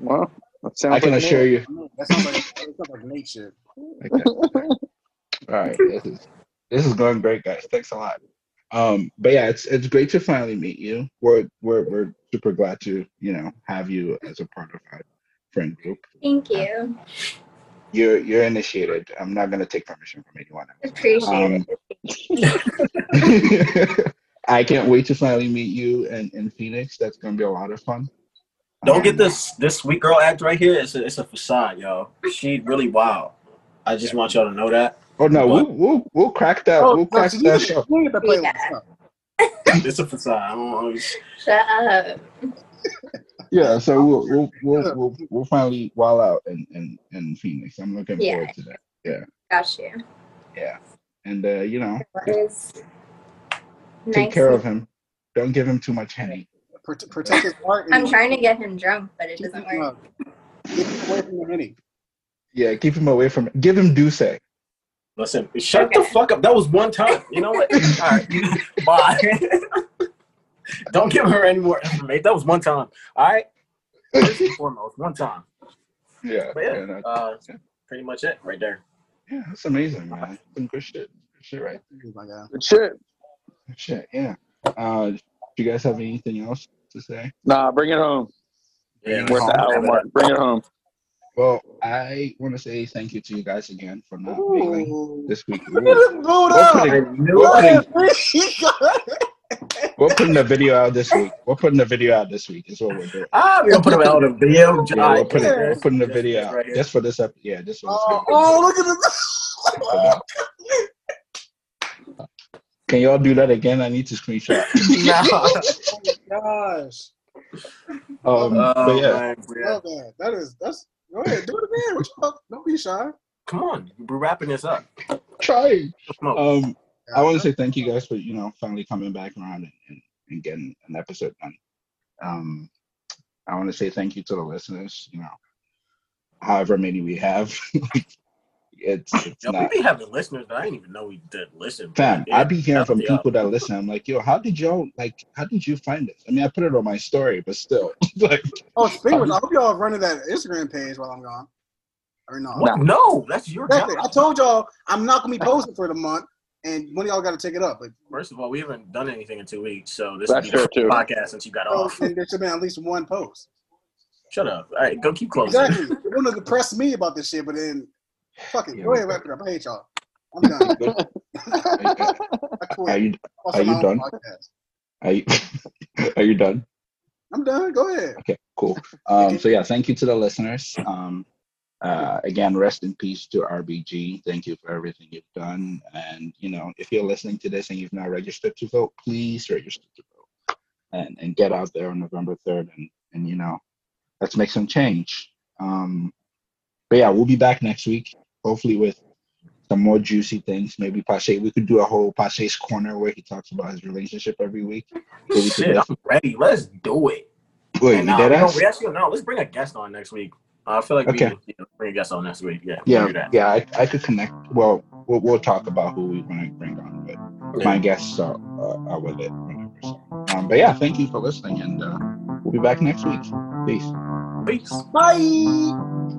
Well, that sounds I can like assure Nate. you. That sounds like, that sounds like Nate shit. Okay. All right, this is this is going great, guys. Thanks a lot. Um, but yeah, it's it's great to finally meet you. We're we're we're super glad to you know have you as a part of our friend group. thank you. You're you're initiated. I'm not gonna take permission from anyone else. Appreciate Um, it. I can't wait to finally meet you in, in Phoenix. That's gonna be a lot of fun. Don't get Um, this this sweet girl act right here. It's a, it's a facade, yo. She really wild. I just want y'all to know that. Oh no, we'll we'll we'll crack that. Oh, we'll crack so that show. you get to play Yeah. It's a facade. I don't know. Shut up. Yeah, so we'll we'll we'll we'll, we'll finally wall out in, in in Phoenix. I'm looking Yeah. forward to that. Got you. Yeah, and uh, you know, take nice care of him. Don't give him too much henny. Prote- Protect his heart. I'm trying to get him drunk, but it keep doesn't him, work. uh, Keep him away from the mini. Yeah, keep him away from. Give him Duce. Listen, shut the fuck up. That was one time. You know what? All right, bye. Don't give her any more information. That was one time. All right. First and foremost, one time. Yeah, But yeah, yeah, that- uh, pretty much it right there. yeah, that's amazing, man. Some good shit. Good shit, right? My God. Good shit. Good shit. Yeah. Uh, do you guys have anything else to say? Nah, bring it home. Yeah, We're at the hour mark. Bring it home. Well, I want to say thank you to you guys again for not bailing Ooh. this week. Look We're, at him blow it we're up. putting, knew we're, it. putting, we're putting the video out this week. We're putting the video out this week. Is what we're doing. Ah, we're gonna put out on the video. Yeah, we're putting, yeah. we're putting the Just video this out right here. just for this episode. Yeah, just for this. Oh, episode. oh, look at this. Can y'all do that again? I need to screenshot. Oh my gosh. Um, Oh, but yeah, man, yeah. Love that. That is that's go ahead, do it again. What you- Don't be shy. Come on, we're wrapping this up. try. Smoke. Um, I want to say thank you guys for you know finally coming back around and, and, and getting an episode done. Um, I want to say thank you to the listeners. You know, however many we have, it's it's Yo, we not. be having listeners that I didn't even know we did listen. Fam, Yeah, I be hearing from yeah. people that listen. I'm like, yo, how did y'all like? How did you find this? I mean, I put it on my story, but still, like, Oh, speaking of, I hope y'all running that Instagram page while I'm gone. Or no? What? No, that's your job. Exactly. I told y'all I'm not gonna be posting for the month, and one of y'all got to take it up. But First of all, we haven't done anything in two weeks, so this That's will be the too. podcast since you got oh, off. and there should be at least one post. Shut up. All right, go keep closing. Exactly. You want to depress me about this shit, but then fuck it. Yeah. Go ahead, wrap it up. I hate y'all. I'm done. Are you Also are you done? podcast. are you are you done? I'm done. Go ahead. Okay, cool. Um, so yeah, thank you to the listeners. Um, uh, again, rest in peace to RBG. Thank you for everything you've done. And you know, if you're listening to this and you've not registered to vote, please register to vote and and get out there on November third. And and you know, let's make some change. Um, but yeah, we'll be back next week, hopefully with some more juicy things. Maybe Pache, we could do a whole Pache's corner where he talks about his relationship every week. Shit, I'm ready. Let's do it. Wait, And, uh, we, don't- we actually no. Let's bring a guest on next week. I feel like Okay. we you know, bring a guest on next week. Yeah. Yeah, we'll do that. yeah, I, I could connect. Well, we'll we'll talk about who we want to bring on, but my guests are, uh, are with it. Whatever. So, um, but yeah, thank you for listening, and uh, we'll be back next week. Peace. Peace. Bye.